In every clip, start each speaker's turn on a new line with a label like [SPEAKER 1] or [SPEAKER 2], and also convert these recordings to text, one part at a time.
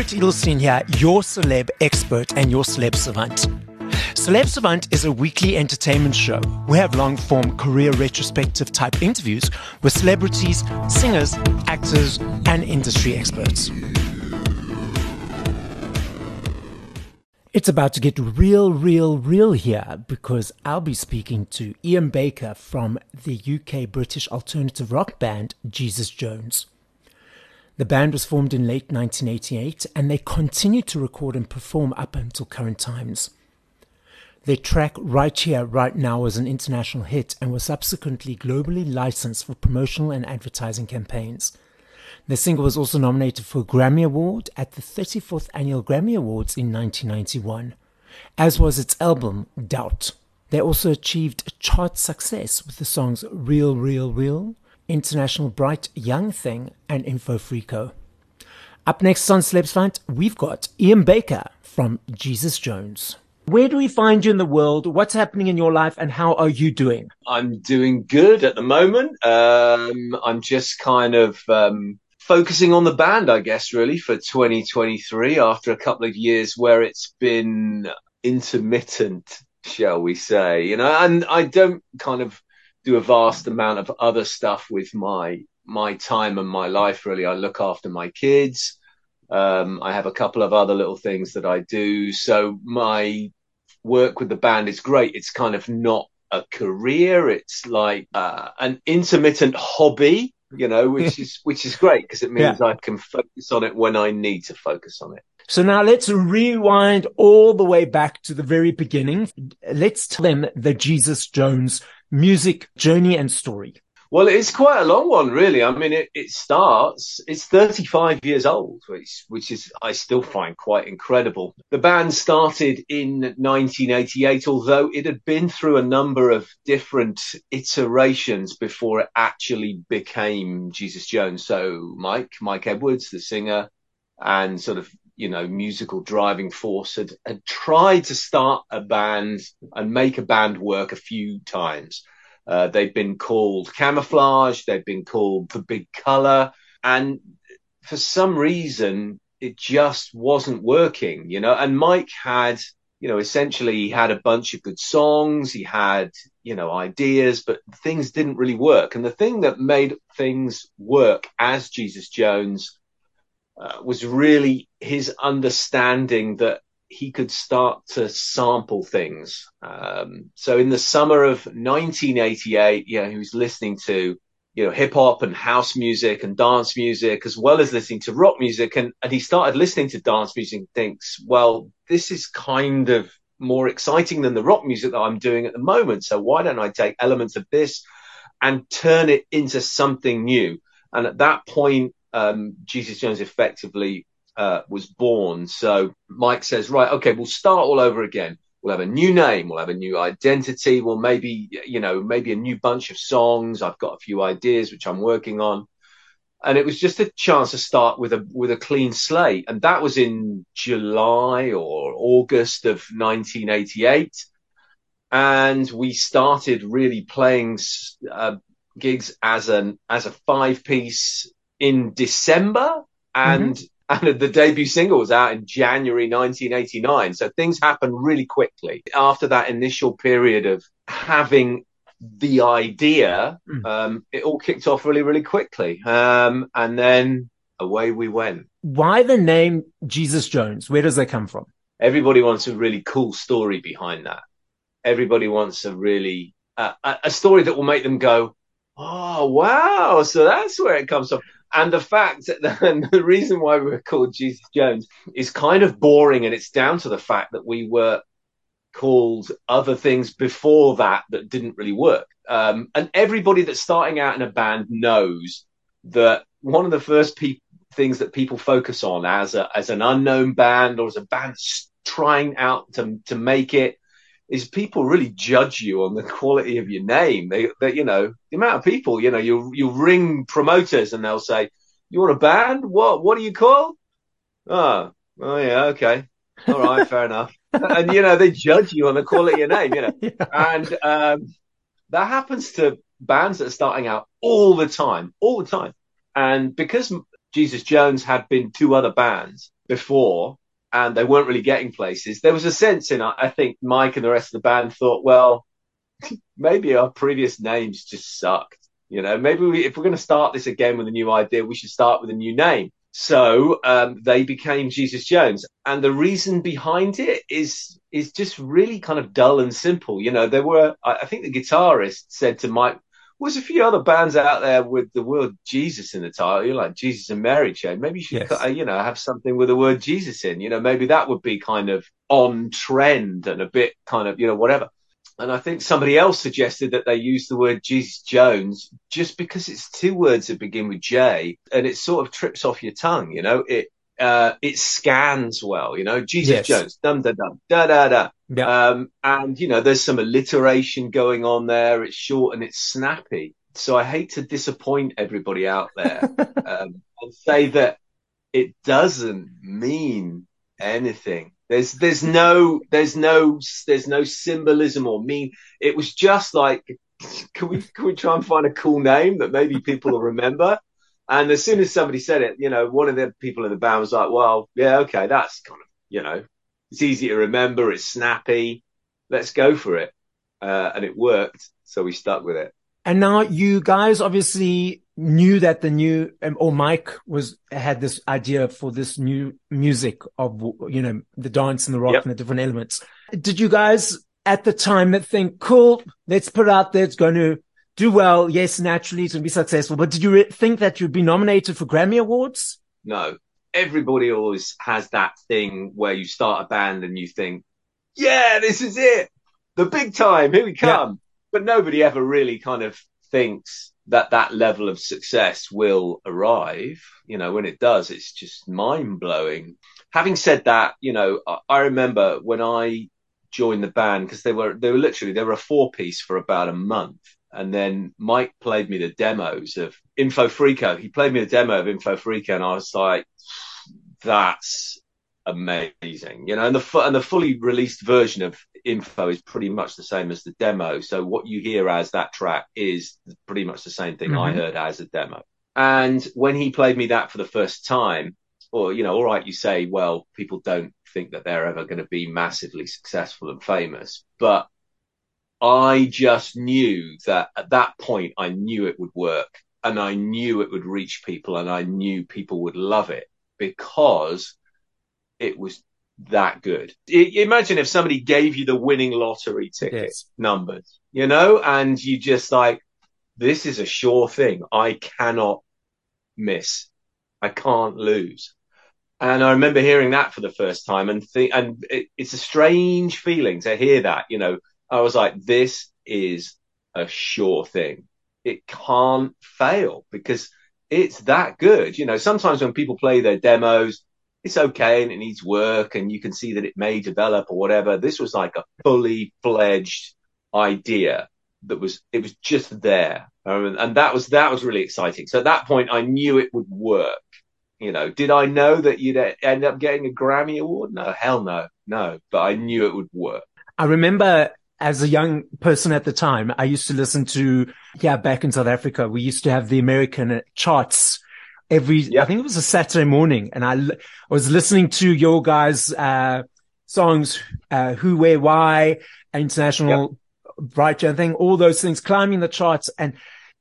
[SPEAKER 1] Barret Edelstein here, your celeb expert and your celeb savant. Celeb Savant is a weekly entertainment show. We have long form career retrospective type interviews with celebrities, singers, actors, and industry experts. It's about to get real, real, real here because I'll be speaking to Iain Baker from the UK British alternative rock band Jesus Jones. The band was formed in late 1988 and they continue to record and perform up until current times. Their track Right Here, Right Now was an international hit and was subsequently globally licensed for promotional and advertising campaigns. The single was also nominated for a Grammy Award at the 34th Annual Grammy Awards in 1991, as was its album Doubt. They also achieved chart success with the songs Real, Real, Real, International Bright Young Thing, and Info. Up next on Celeb Savant, we've got Iain Baker from Jesus Jones. Where do we find you in the world? What's happening in your life and how are you doing?
[SPEAKER 2] I'm doing good at the moment. Um, I'm just kind of um, focusing on the band, I guess, really for 2023 after a couple of years where it's been intermittent, shall we say, you know, and I don't kind of do a vast amount of other stuff with my, my time and my life, really. I look after my kids. Um, I have a couple of other little things that I do. So my work with the band is great. It's kind of not a career. It's like uh, an intermittent hobby you know, which is which is great because it means yeah. I can focus on it when I need to focus on it.
[SPEAKER 1] So now let's rewind all the way back to the very beginning. Let's tell them the Jesus Jones music journey and story.
[SPEAKER 2] Well, it's quite a long one, really. I mean, it, it starts, it's 35 years old, which, which is, I still find quite incredible. The band started in 1988, although it had been through a number of different iterations before it actually became Jesus Jones. So Mike, Mike Edwards, the singer and sort of, you know, musical driving force had, had tried to start a band and make a band work a few times. Uh, they've been called camouflage. They've been called the big color. And for some reason, it just wasn't working, you know, and Mike had, you know, essentially he had a bunch of good songs. He had, you know, ideas, but things didn't really work. And the thing that made things work as Jesus Jones uh, was really his understanding that he could start to sample things. Um, so in the summer of 1988, yeah, he was listening to, you know, hip hop and house music and dance music, as well as listening to rock music. And, and he started listening to dance music and thinks, well, this is kind of more exciting than the rock music that I'm doing at the moment. So why don't I take elements of this and turn it into something new? And at that point, um, Jesus Jones effectively uh, was born. So Mike says, right, okay, we'll start all over again. We'll have a new name. We'll have a new identity. We'll maybe, you know, maybe a new bunch of songs. I've got a few ideas which I'm working on. And it was just a chance to start with a, with a clean slate. And that was in July or August of 1988. And we started really playing, uh, gigs as an, as a five piece in December. And mm-hmm and the debut single was out in January 1989. So things happened really quickly. After that initial period of having the idea, mm. um, it all kicked off really, really quickly. Um, and then away we went.
[SPEAKER 1] Why the name Jesus Jones? Where does that come from?
[SPEAKER 2] Everybody wants a really cool story behind that. Everybody wants a really, uh, a story that will make them go, Oh, wow. So that's where it comes from. And the fact that the reason why we were called Jesus Jones is kind of boring, and it's down to the fact that we were called other things before that that didn't really work. Um, and everybody that's starting out in a band knows that one of the first pe- things that people focus on as a, as an unknown band or as a band trying out to to make it is people really judge you on the quality of your name. They, they, you know, the amount of people, you know, you you ring promoters and they'll say, "You want a band? What? What do you call?" Oh, oh yeah, okay, all right, fair enough. And you know, they judge you on the quality of your name, you know, yeah. and um, that happens to bands that are starting out all the time, all the time. And because Jesus Jones had been two other bands before and they weren't really getting places. There was a sense in, I think Mike and the rest of the band thought, well, maybe our previous names just sucked. You know, maybe we, if we're going to start this again with a new idea, we should start with a new name. So um, they became Jesus Jones, and the reason behind it is is just really kind of dull and simple. You know, there were I think the guitarist said to Mike, "Was a few other bands out there with the word Jesus in the title, you know, like Jesus and Mary chain. Maybe you should, yes. Uh, you know, have something with the word Jesus in. You know, maybe that would be kind of on trend and a bit kind of, you know, whatever." And I think somebody else suggested that they use the word Jesus Jones just because it's two words that begin with J and it sort of trips off your tongue, you know, it, uh, it scans well, you know, Jesus yes. Jones, dum, da, dum, da, da, da. Um, and, you know, there's some alliteration going on there. It's short and it's snappy. So I hate to disappoint everybody out there um, and say that it doesn't mean anything. There's there's no there's no there's no symbolism or mean. It was just like, can we can we try and find a cool name that maybe people will remember? And as soon as somebody said it, you know, one of the people in the band was like, well, yeah, okay, that's kind of, you know, it's easy to remember. It's snappy. Let's go for it. Uh, and it worked. So we stuck with it.
[SPEAKER 1] And now you guys obviously knew that the new, um, or Mike was, had this idea for this new music of, you know, the dance and the rock yep. and the different elements. Did you guys at the time think, cool, let's put it out there. It's going to do well. Yes, naturally it's going to be successful. But did you re- think that you'd be nominated for Grammy Awards?
[SPEAKER 2] No. Everybody always has that thing where you start a band and you think, yeah, this is it. The big time. Here we come. Yeah. But nobody ever really kind of thinks that that level of success will arrive. You know, when it does, it's just mind blowing. Having said that, you know, I, I remember when I joined the band because they were they were literally they were a four piece for about a month. And then Mike played me the demos of Info Freako. He played me the demo of Info Freako, and I was like, "That's amazing," you know. And the and the fully released version of info is pretty much the same as the demo. So what you hear as that track is pretty much the same thing mm-hmm. I heard as a demo. And when he played me that for the first time, or, you know, all right, you say, well, people don't think that they're ever going to be massively successful and famous, but I just knew that at that point, I knew it would work and I knew it would reach people and I knew people would love it because it was that good. imagine if somebody gave you the winning lottery ticket yes. numbers, you know, and you just like, this is a sure thing. I cannot miss. I can't lose. And I remember hearing that for the first time and think, and it, it's a strange feeling to hear that, you know, I was like, this is a sure thing. It can't fail because it's that good. You know, sometimes when people play their demos, it's okay and it needs work and you can see that it may develop or whatever. This was like a fully fledged idea that was, it was just there. Um, and that was, that was really exciting. So at that point, I knew it would work. You know, did I know that you'd end up getting a Grammy award? No, hell no, no, but I knew it would work.
[SPEAKER 1] I remember as a young person at the time, I used to listen to, yeah, back in South Africa, we used to have the American charts every, yep. I think it was a Saturday morning and I, I was listening to your guys, uh, songs, uh, who, where, why, international yep. bright thing, all those things climbing the charts and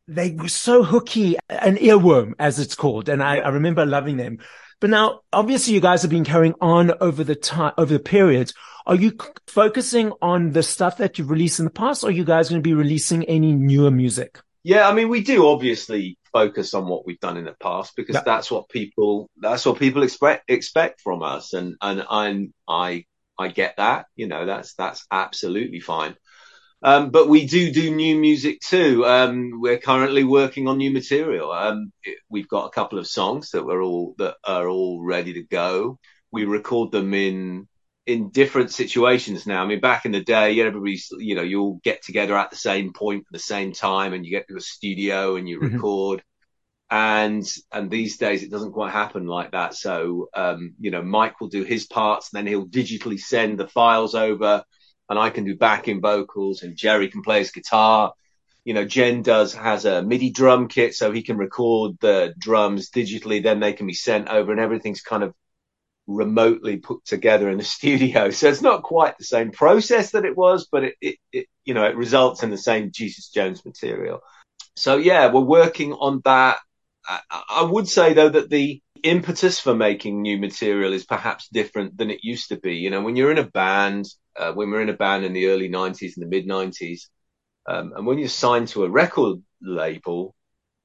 [SPEAKER 1] they were so hooky, an earworm as it's called. And I. I remember loving them. But now, obviously, you guys have been carrying on over the time, over the periods. Are you focusing on the stuff that you've released in the past, or are you guys going to be releasing any newer music?
[SPEAKER 2] Yeah, I mean, we do obviously focus on what we've done in the past because yeah. that's what people that's what people expect expect from us, and and I'm I I get that. You know, that's that's absolutely fine. Um, but we do do new music too. Um, we're currently working on new material. Um, we've got a couple of songs that we're all that are all ready to go. We record them in in different situations now. I mean, back in the day, everybody's, you know, you all get together at the same point at the same time and you get to a studio and you mm-hmm. record. And, and these days it doesn't quite happen like that. So, um, you know, Mike will do his parts and then he'll digitally send the files over and I can do backing vocals and Jerry can play his guitar. You know, Gen does, has a MIDI drum kit so he can record the drums digitally. Then they can be sent over and everything's kind of remotely put together in a studio. So it's not quite the same process that it was, but it, it, it, you know, it results in the same Jesus Jones material. So yeah, we're working on that. I, I would say though that the impetus for making new material is perhaps different than it used to be. You know, when you're in a band, uh, when we're in a band in the early 90s and the mid 90s, um, and when you're signed to a record label,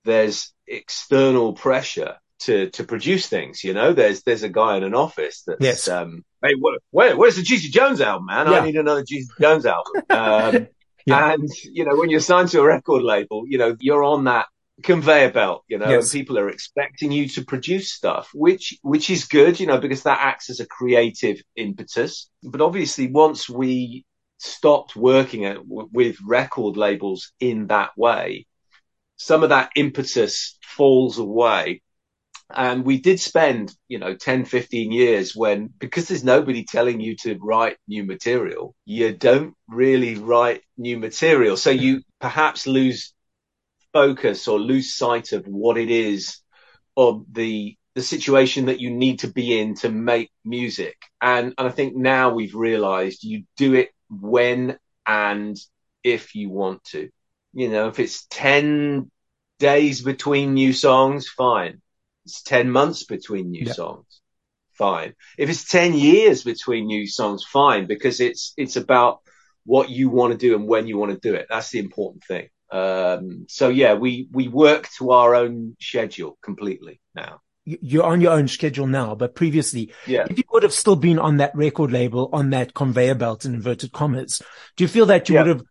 [SPEAKER 2] there's external pressure to to produce things. You know, there's there's a guy in an office that's yes. um, hey, where, where's the Jesus Jones album, man? Yeah. I need another Jesus Jones album. Um, yeah. And you know, when you're signed to a record label, you know, you're on that conveyor belt, you know, yes. and people are expecting you to produce stuff, which which is good, you know, because that acts as a creative impetus. But obviously, once we stopped working at, with record labels in that way, some of that impetus falls away. And we did spend, you know, 10, 15 years when, because there's nobody telling you to write new material, you don't really write new material. So you perhaps lose focus or lose sight of what it is of the the situation that you need to be in to make music. And, and I think now we've realized you do it when and if you want to. You know, if it's 10 days between new songs, fine. It's 10 months between new yep. songs, fine. If it's 10 years between new songs, fine, because it's, it's about what you want to do and when you want to do it. That's the important thing. Um, so yeah, we, we work to our own schedule completely now.
[SPEAKER 1] You're on your own schedule now, but previously,
[SPEAKER 2] yeah.
[SPEAKER 1] if you would have still been on that record label, on that conveyor belt in inverted commas, do you feel that you yeah. would have,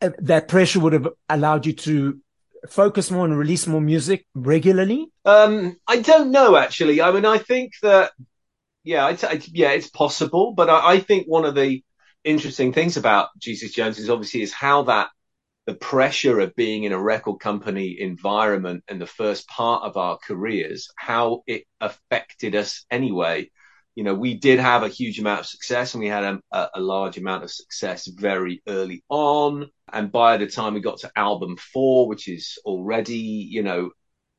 [SPEAKER 1] uh, that pressure would have allowed you to focus more and release more music regularly?
[SPEAKER 2] Um, I don't know actually. I mean, I think that, yeah, it's, yeah, it's possible, but I, I think one of the interesting things about Jesus Jones is obviously is how that the pressure of being in a record company environment in the first part of our careers, how it affected us anyway. You know, we did have a huge amount of success and we had a, a, large amount of success very early on. And by the time we got to album four, which is already, you know,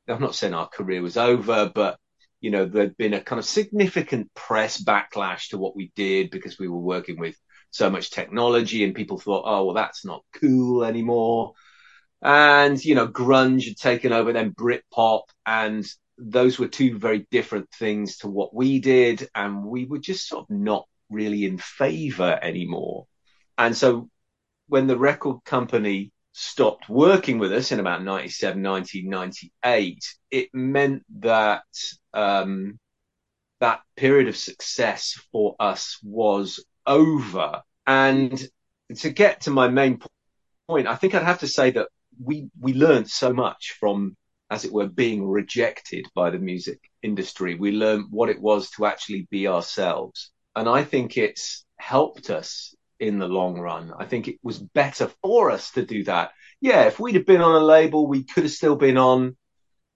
[SPEAKER 2] I'm not saying our career was over, but you know, there'd been a kind of significant press backlash to what we did because we were working with so much technology and people thought, oh, well, that's not cool anymore. And, you know, grunge had taken over then Britpop and those were two very different things to what we did. And we were just sort of not really in favor anymore. And so when the record company stopped working with us in about 97, 1998, it meant that, um, that period of success for us was over. And to get to my main point, I think I'd have to say that we, we learned so much from, as it were, being rejected by the music industry. We learned what it was to actually be ourselves. And I think it's helped us in the long run. I think it was better for us to do that. Yeah, if we'd have been on a label, we could have still been on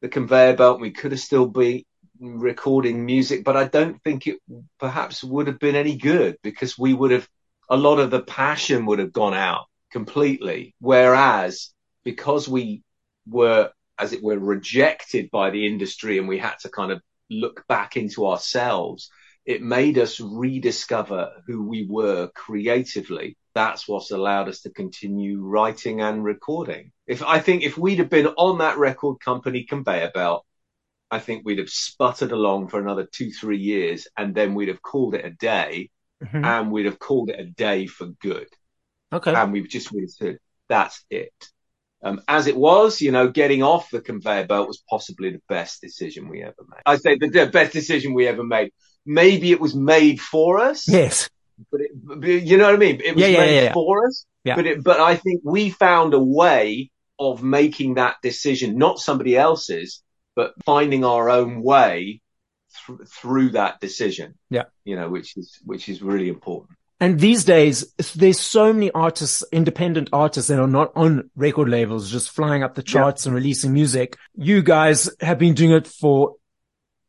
[SPEAKER 2] the conveyor belt. We could have still been recording music, but I don't think it perhaps would have been any good because we would have, a lot of the passion would have gone out completely. Whereas because we were, as it were, rejected by the industry and we had to kind of look back into ourselves, it made us rediscover who we were creatively. That's what's allowed us to continue writing and recording. If I think if we'd have been on that record company conveyor belt, I think we'd have sputtered along for another two, three years, and then we'd have called it a day, mm-hmm. and we'd have called it a day for good.
[SPEAKER 1] Okay.
[SPEAKER 2] And we've just really said, that's it. Um, as it was, you know, getting off the conveyor belt was possibly the best decision we ever made. I say the, the best decision we ever made. Maybe it was made for us.
[SPEAKER 1] Yes.
[SPEAKER 2] But, it, but you know what I mean? It was yeah, yeah, made yeah, for us.
[SPEAKER 1] Yeah.
[SPEAKER 2] But it, but I think we found a way of making that decision, not somebody else's, but finding our own way th- through that decision.
[SPEAKER 1] Yeah.
[SPEAKER 2] You know, which is, which is really important.
[SPEAKER 1] And these days, there's so many artists, independent artists that are not on record labels, just flying up the charts yeah. and releasing music. You guys have been doing it for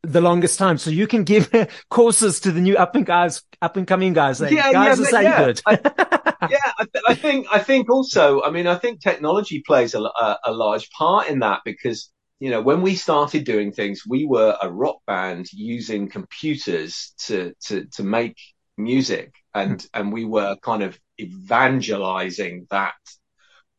[SPEAKER 1] the longest time. So you can give courses to the new up and guys, up and coming guys. Like, yeah, guys yeah, yeah. good.
[SPEAKER 2] I, yeah, I, th- I, think, I think also, I mean, I think technology plays a, a, a large part in that because you know, when we started doing things, we were a rock band using computers to to to make music, and and we were kind of evangelizing that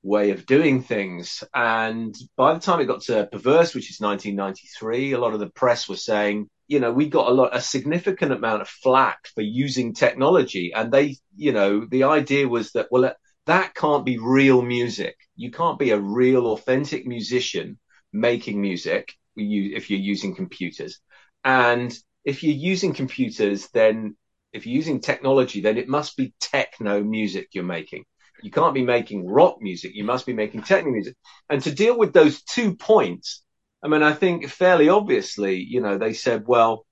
[SPEAKER 2] way of doing things. And by the time it got to Perverse, which is 1993, a lot of the press were saying, you know, we got a lot, a significant amount of flack for using technology. And they, you know, the idea was that, well, that can't be real music. You can't be a real authentic musician making music if you're using computers. And if you're using computers, then if you're using technology, then it must be techno music you're making. You can't be making rock music. You must be making techno music. And to deal with those two points, I mean, I think fairly obviously, you know, they said, well,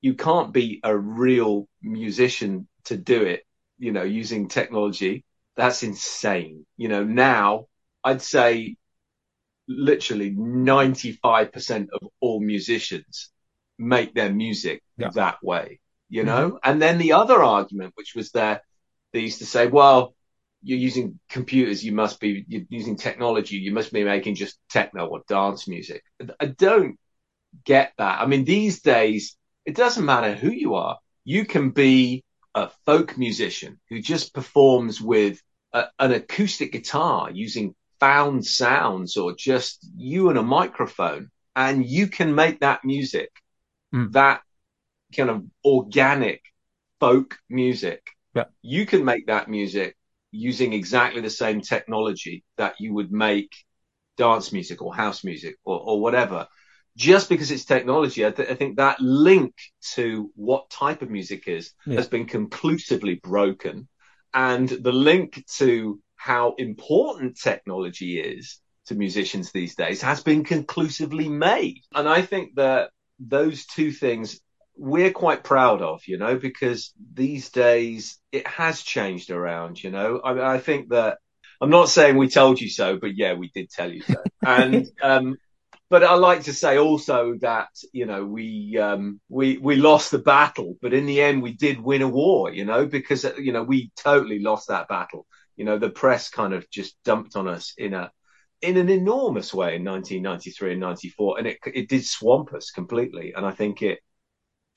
[SPEAKER 2] you can't be a real musician to do it, you know, using technology. That's insane. You know, now I'd say literally 95% of all musicians make their music yeah. that way, you know? Mm-hmm. And then the other argument, which was there, they used to say, well, you're using computers, you must be you're using technology, you must be making just techno or dance music. I don't get that. I mean, these days, it doesn't matter who you are. You can be a folk musician who just performs with a, an acoustic guitar using found sounds or just you and a microphone, and you can make that music, mm. that kind of organic folk music. Yeah. You can make that music using exactly the same technology that you would make dance music or house music or, or whatever. Just because it's technology, I, th- I, think that link to what type of music is yeah. has been conclusively broken. And the link to how important technology is to musicians these days has been conclusively made. And I think that those two things we're quite proud of, you know, because these days it has changed around, you know. I, I think that I'm not saying we told you so, but yeah, we did tell you so. and um, but I like to say also that you know we um, we we lost the battle, but in the end we did win a war, you know, because you know we totally lost that battle. You know, the press kind of just dumped on us in a in an enormous way in 1993 and 94, and it it did swamp us completely. And I think it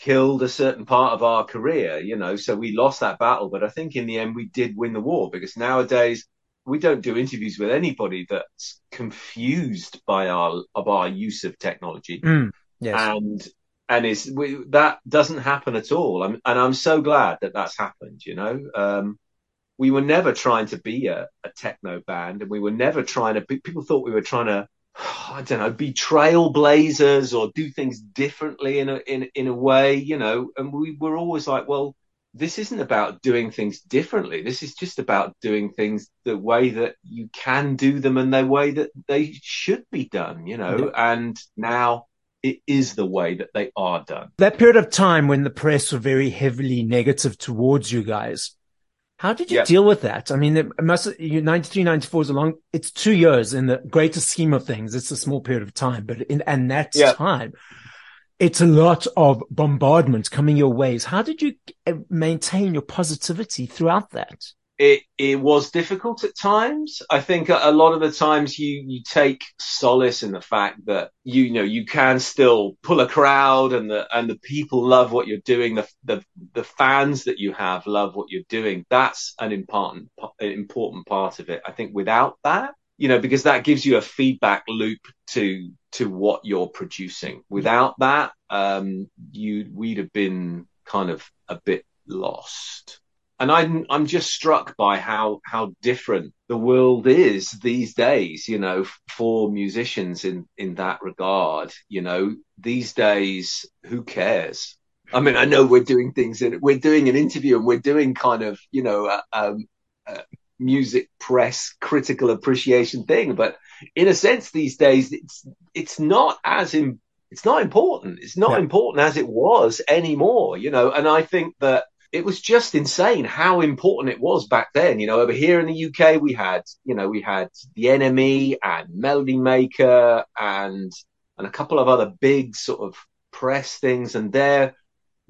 [SPEAKER 2] killed a certain part of our career, you know, so we lost that battle. But I think in the end we did win the war because nowadays we don't do interviews with anybody that's confused by our of our use of technology.
[SPEAKER 1] Mm, yes.
[SPEAKER 2] And and is we, that doesn't happen at all. I'm, and I'm so glad that that's happened. You know, um, we were never trying to be a, a techno band, and we were never trying to. Be, people thought we were trying to I don't know, be trailblazers or do things differently in a in in a way, you know. And we were always like, well, this isn't about doing things differently. This is just about doing things the way that you can do them and the way that they should be done, you know. And now it is the way that they are done.
[SPEAKER 1] That period of time when the press were very heavily negative towards you guys, how did you yep. deal with that? I mean, it must, 93, 94 is a long, it's two years in the greater scheme of things. It's a small period of time, but in, and that yep. time, it's a lot of bombardment coming your ways. How did you uh, maintain your positivity throughout that?
[SPEAKER 2] It it was difficult at times. I think a, lot of the times you you take solace in the fact that you, you know you can still pull a crowd and the and the people love what you're doing. The the the fans that you have love what you're doing. That's an important important part of it. I think without that, you know, because that gives you a feedback loop to to what you're producing. Without that, um, you we'd have been kind of a bit lost and I'm I'm just struck by how how different the world is these days. You know, for musicians in in that regard. You know, these days, who cares? I mean, I know we're doing things and we're doing an interview and we're doing kind of you know a, um, music press critical appreciation thing, but in a sense, these days it's it's not as in, it's not important. It's not yeah. important as it was anymore. You know, and I think that it was just insane how important it was back then. You know, over here in the UK, we had, you know, we had the NME and Melody Maker and, and a couple of other big sort of press things and their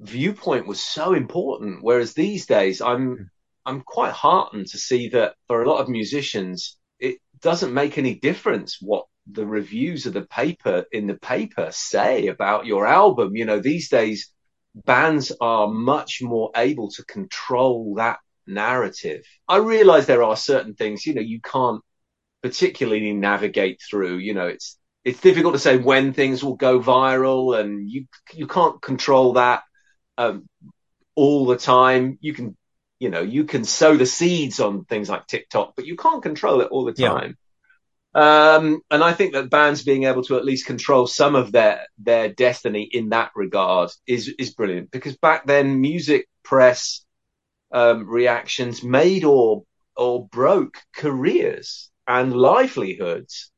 [SPEAKER 2] viewpoint was so important. Whereas these days, I'm, hmm. I'm quite heartened to see that for a lot of musicians, it doesn't make any difference what the reviews of the paper in the paper say about your album. You know, these days bands are much more able to control that narrative. I realize there are certain things, you know, you can't particularly navigate through, you know, it's, it's difficult to say when things will go viral and you, you can't control that, um, all the time. You can, you know, you can sow the seeds on things like TikTok, but you can't control it all the time. Um, and I think that bands being able to at least control some of their their destiny in that regard is is brilliant because back then music press um, reactions made or or broke careers and livelihoods.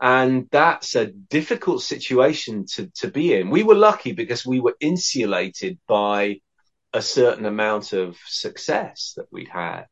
[SPEAKER 2] And that's a difficult situation to, to be in. We were lucky because we were insulated by a certain amount of success that we'd had.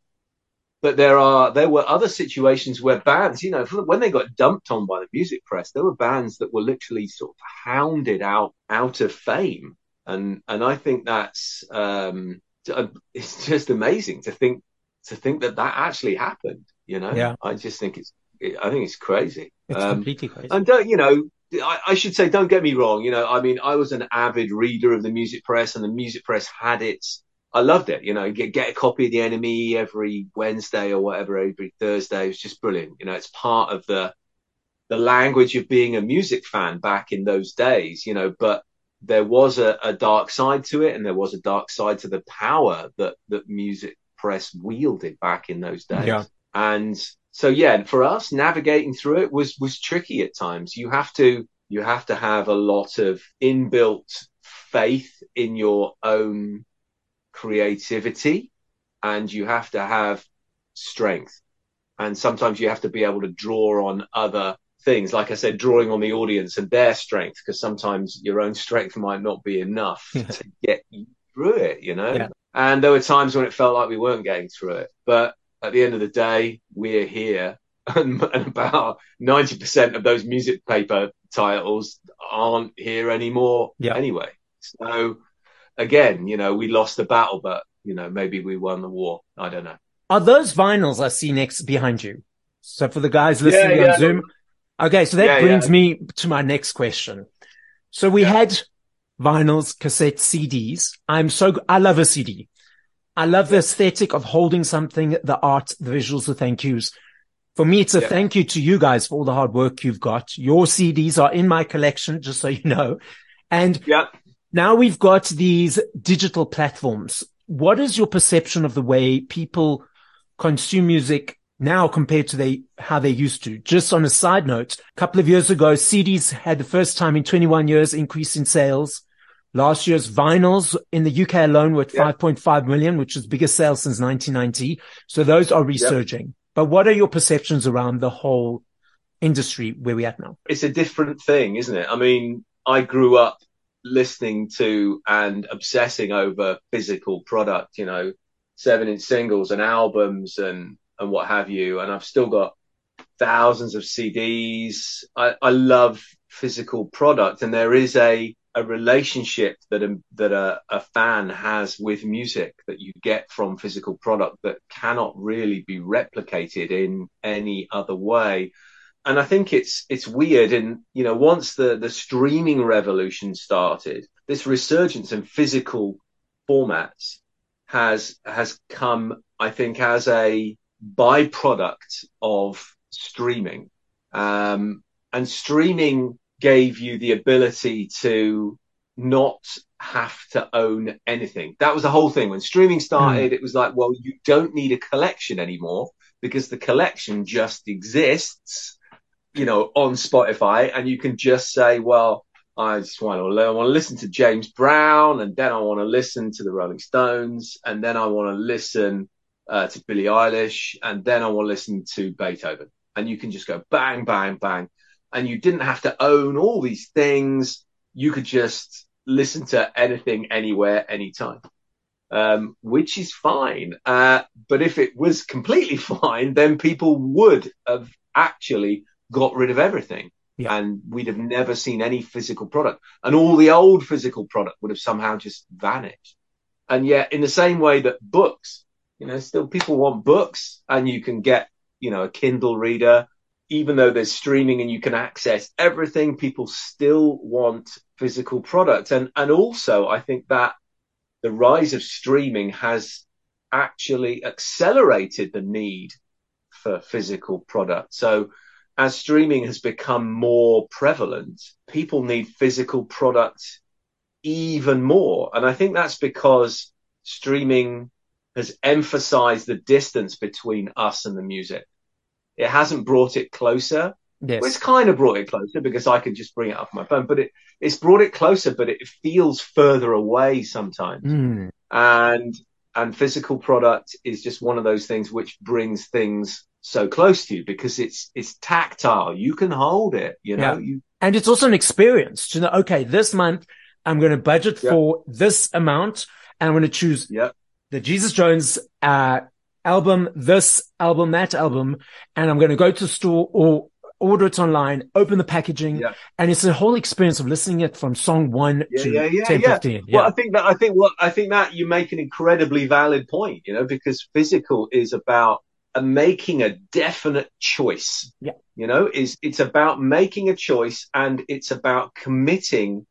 [SPEAKER 2] But there are, there were other situations where bands, you know, when they got dumped on by the music press, there were bands that were literally sort of hounded out, out of fame. And, and I think that's, um, it's just amazing to think, to think that that actually happened, you know?
[SPEAKER 1] Yeah.
[SPEAKER 2] I just think it's, I think it's crazy.
[SPEAKER 1] It's um, completely crazy.
[SPEAKER 2] And don't, you know, I, I, should say, don't get me wrong. You know, I mean, I was an avid reader of the music press and the music press had its I loved it. You know, get, get a copy of the NME every Wednesday or whatever, every Thursday. It was just brilliant. You know, it's part of the, the language of being a music fan back in those days, you know, but there was a, a dark side to it and there was a dark side to the power that, that music press wielded back in those days.
[SPEAKER 1] Yeah.
[SPEAKER 2] And so, yeah, for us navigating through it was, was tricky at times. You have to, you have to have a lot of inbuilt faith in your own creativity and you have to have strength. And sometimes you have to be able to draw on other things. Like I said, drawing on the audience and their strength, because sometimes your own strength might not be enough to get you through it, you know?
[SPEAKER 1] Yeah.
[SPEAKER 2] And there were times when it felt like we weren't getting through it. But at the end of the day, we're here. And, and about 90% of those music paper titles aren't here anymore
[SPEAKER 1] yeah.
[SPEAKER 2] anyway. So again, you know, we lost the battle, but you know, maybe we won the war. I don't know.
[SPEAKER 1] Are those vinyls I see next behind you? So for the guys listening yeah, yeah. on Zoom. Okay. So that yeah, brings me to my next question. So we had vinyls, cassettes, CDs. I'm so, I love a CD. I love the aesthetic of holding something, the art, the visuals, the thank yous. For me, it's a thank you to you guys for all the hard work you've got. Your CDs are in my collection, just so you know. And
[SPEAKER 2] yeah.
[SPEAKER 1] Now we've got these digital platforms. What is your perception of the way people consume music now compared to they, how they used to? Just on a side note, a couple of years ago, CDs had the first time in 21 years increase in sales. Last year's vinyls in the UK alone were at yeah. 5.5 million, which is biggest sales since 1990. So those are resurging. Yep. But what are your perceptions around the whole industry where we're at now?
[SPEAKER 2] It's a different thing, isn't it? I mean, I grew up listening to and obsessing over physical product, you know, seven inch singles and albums and, and what have you. And I've still got thousands of CDs. I, I love physical product and there is a, a relationship that a, that a, a fan has with music that you get from physical product that cannot really be replicated in any other way and I think it's it's weird. And you know, once the the streaming revolution started, this resurgence in physical formats has has come, I think, as a byproduct of streaming. Um, and streaming gave you the ability to not have to own anything. That was the whole thing. When streaming started, mm. it was like, well, you don't need a collection anymore because the collection just exists you know, on Spotify and you can just say, well, I just want to learn, I want to listen to James Brown and then I want to listen to the Rolling Stones and then I want to listen uh, to Billie Eilish and then I want to listen to Beethoven. And you can just go bang, bang, bang. And you didn't have to own all these things. You could just listen to anything, anywhere, anytime. Um, which is fine. Uh, but if it was completely fine, then people would have actually got rid of everything. Yeah. And we'd have never seen any physical product. And all the old physical product would have somehow just vanished. And yet, in the same way that books, you know, still people want books and you can get, you know, a Kindle reader. even though there's streaming and you can access everything, people still want physical products. And, and also I think that the rise of streaming has actually accelerated the need for physical products. So as streaming has become more prevalent, people need physical products even more. And I think that's because streaming has emphasized the distance between us and the music. It hasn't brought it closer. Yes. Well, it's kind of brought it closer because I can just bring it up on my phone, but it, it's brought it closer, but it feels further away sometimes. Mm. And, and physical product is just one of those things which brings things so close to you because it's, it's tactile. You can hold it, you know, yeah. you,
[SPEAKER 1] and it's also an experience to know, okay, this month I'm going to budget yeah. for this amount and I'm going to choose
[SPEAKER 2] yeah.
[SPEAKER 1] the Jesus Jones, uh, album, this album, that album, and I'm going to go to the store or order it online, open the packaging, yeah. and it's a whole experience of listening it from song one yeah, to yeah, yeah, 10, yeah. 15.
[SPEAKER 2] Yeah. Well, I think that, I think what, I think that you make an incredibly valid point, you know, because physical is about making a definite choice.
[SPEAKER 1] Yeah.
[SPEAKER 2] You know, is, it's about making a choice and it's about committing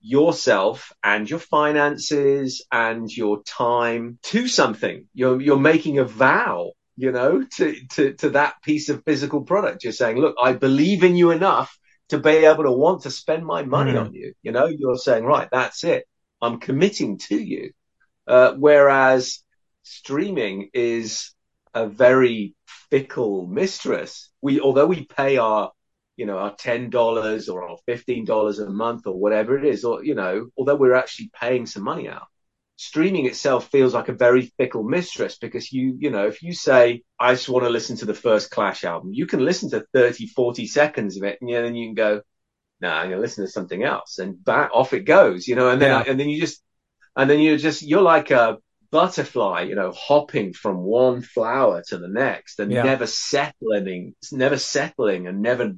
[SPEAKER 2] yourself and your finances and your time to something. You're, you're making a vow, you know, to, to, to that piece of physical product. You're saying, look, I believe in you enough to be able to want to spend my money mm. on you. You know, you're saying, right, that's it. I'm committing to you. Uh, whereas streaming is a very fickle mistress. We, although we pay our you know, our ten dollars or our fifteen dollars a month or whatever it is, or you know, although we're actually paying some money out, streaming itself feels like a very fickle mistress because you, you know, if you say, I just want to listen to the first Clash album, you can listen to 30, 40 seconds of it and then you can go, no, nah, I'm going to listen to something else and back off it goes, you know, and then, yeah. and then you just, and then you're just, you're like a butterfly, you know, hopping from one flower to the next and yeah. never settling, never settling and never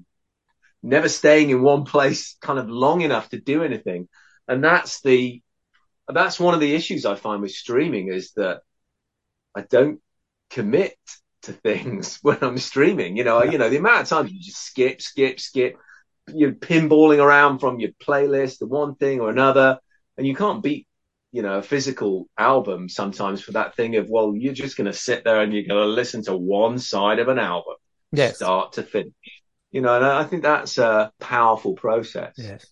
[SPEAKER 2] never staying in one place kind of long enough to do anything. And that's the, that's one of the issues I find with streaming is that I don't commit to things when I'm streaming. You know, yeah. you know, the amount of times you just skip, skip, skip, you're pinballing around from your playlist to one thing or another, and you can't beat, you know, a physical album sometimes for that thing of, well, you're just going to sit there and you're going to listen to one side of an album, yes. start to finish. You know, and I think that's a powerful process.
[SPEAKER 1] Yes.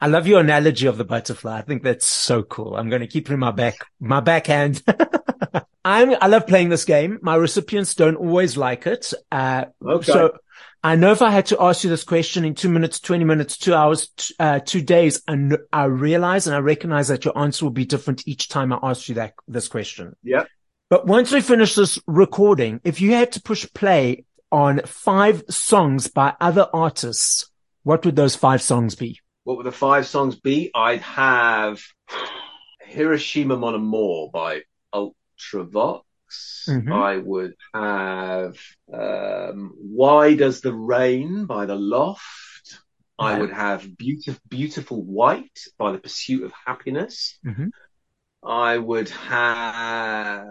[SPEAKER 1] I love your analogy of the butterfly. I think that's so cool. I'm going to keep it in my back, my backhand. I'm, I love playing this game. My recipients don't always like it. Uh, okay. so I know if I had to ask you this question in two minutes, 20 minutes, two hours, uh, two days, and I realize and I recognize that your answer will be different each time I ask you that, this question.
[SPEAKER 2] Yeah.
[SPEAKER 1] But once we finish this recording, if you had to push play on five songs by other artists, what would those five songs be?
[SPEAKER 2] What would the five songs be? I'd have Hiroshima Mon Amour by Ultravox. Mm-hmm. I would have um, Why Does the Rain by The Loft. Yeah. I would have Beautiful, Beautiful White by The Pursuit of Happiness.
[SPEAKER 1] Mm-hmm.
[SPEAKER 2] I would have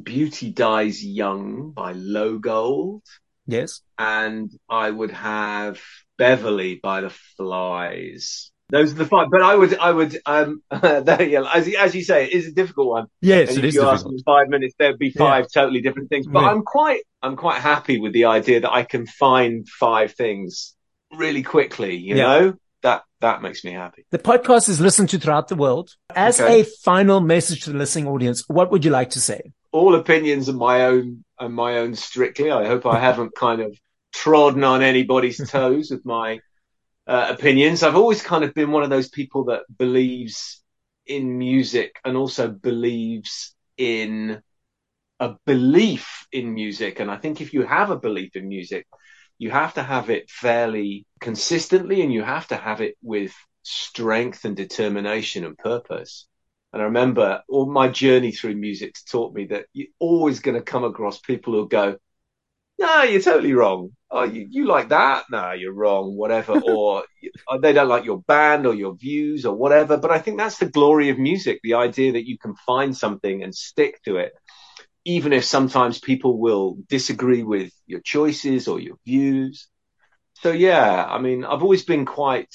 [SPEAKER 2] Beauty Dies Young by Lowgold.
[SPEAKER 1] Yes.
[SPEAKER 2] And I would have Beverly by the Flys. Those are the five. But I would, I would, um, yeah, as, as you say, it is a difficult one.
[SPEAKER 1] Yes,
[SPEAKER 2] and
[SPEAKER 1] it
[SPEAKER 2] if
[SPEAKER 1] is
[SPEAKER 2] you
[SPEAKER 1] difficult.
[SPEAKER 2] ask me five minutes, there'd be five yeah. totally different things. But yeah. I'm quite, I'm quite happy with the idea that I can find five things really quickly, you yeah. know? That, that makes me happy.
[SPEAKER 1] The podcast is listened to throughout the world. As okay. a final message to the listening audience, what would you like to say?
[SPEAKER 2] all opinions are my own and my own strictly. I hope I haven't kind of trodden on anybody's toes with my uh, opinions. I've always kind of been one of those people that believes in music and also believes in a belief in music. And I think if you have a belief in music, you have to have it fairly consistently and you have to have it with strength and determination and purpose. And I remember all my journey through music taught me that you're always going to come across people who go, no, you're totally wrong. Oh, you, you like that? No, you're wrong, whatever. or they don't like your band or your views or whatever. But I think that's the glory of music. The idea that you can find something and stick to it. even if sometimes people will disagree with your choices or your views. So yeah, I mean, I've always been quite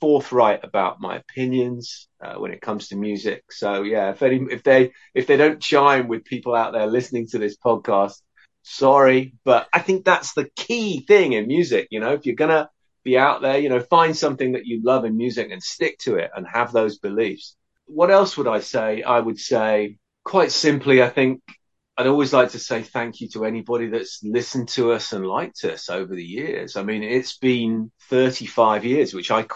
[SPEAKER 2] forthright about my opinions uh, when it comes to music. So yeah, if any, if they if they don't chime with people out there listening to this podcast, sorry, but I think that's the key thing in music. You know, if you're gonna be out there, you know, find something that you love in music and stick to it and have those beliefs. What else would I say? I would say quite simply, I think I'd always like to say thank you to anybody that's listened to us and liked us over the years. I mean, it's been 35 years, which I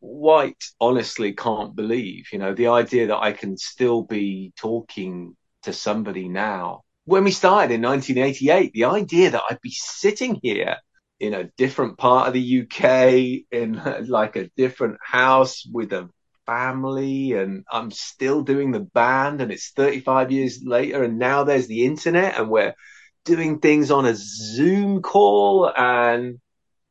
[SPEAKER 2] quite honestly can't believe. You know, the idea that I can still be talking to somebody now. When we started in 1988, the idea that I'd be sitting here in a different part of the UK, in like a different house with a family and I'm still doing the band and it's 35 years later and now there's the internet and we're doing things on a Zoom call and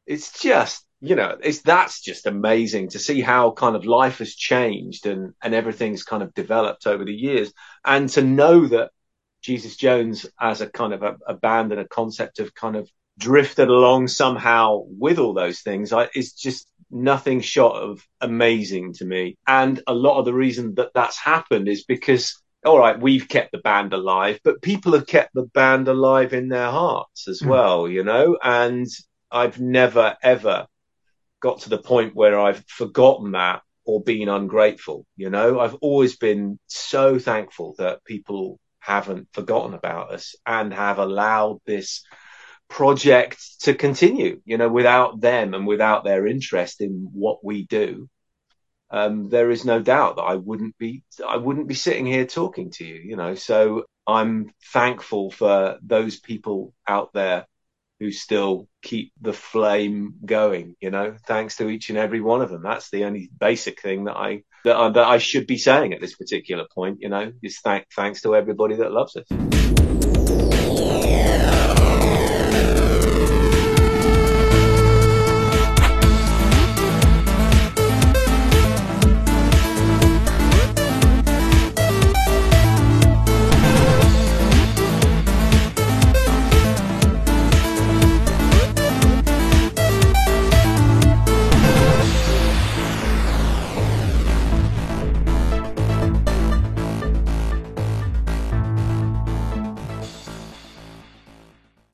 [SPEAKER 2] it's just, you know, it's, that's just amazing to see how kind of life has changed and, and everything's kind of developed over the years and to know that Jesus Jones as a kind of a, a band and a concept of kind of drifted along somehow with all those things I, is just nothing short of amazing to me. And a lot of the reason that that's happened is because, all right, we've kept the band alive, but people have kept the band alive in their hearts as mm. well, you know, and I've never ever got to the point where I've forgotten that or been ungrateful. You know, I've always been so thankful that people haven't forgotten about us and have allowed this project to continue. You know, without them and without their interest in what we do, um, there is no doubt that I wouldn't be I wouldn't be sitting here talking to you. You know, so I'm thankful for those people out there who still keep the flame going. You know, thanks to each and every one of them. That's the only basic thing that I that I, that I should be saying at this particular point. You know, is thank, thanks to everybody that loves us.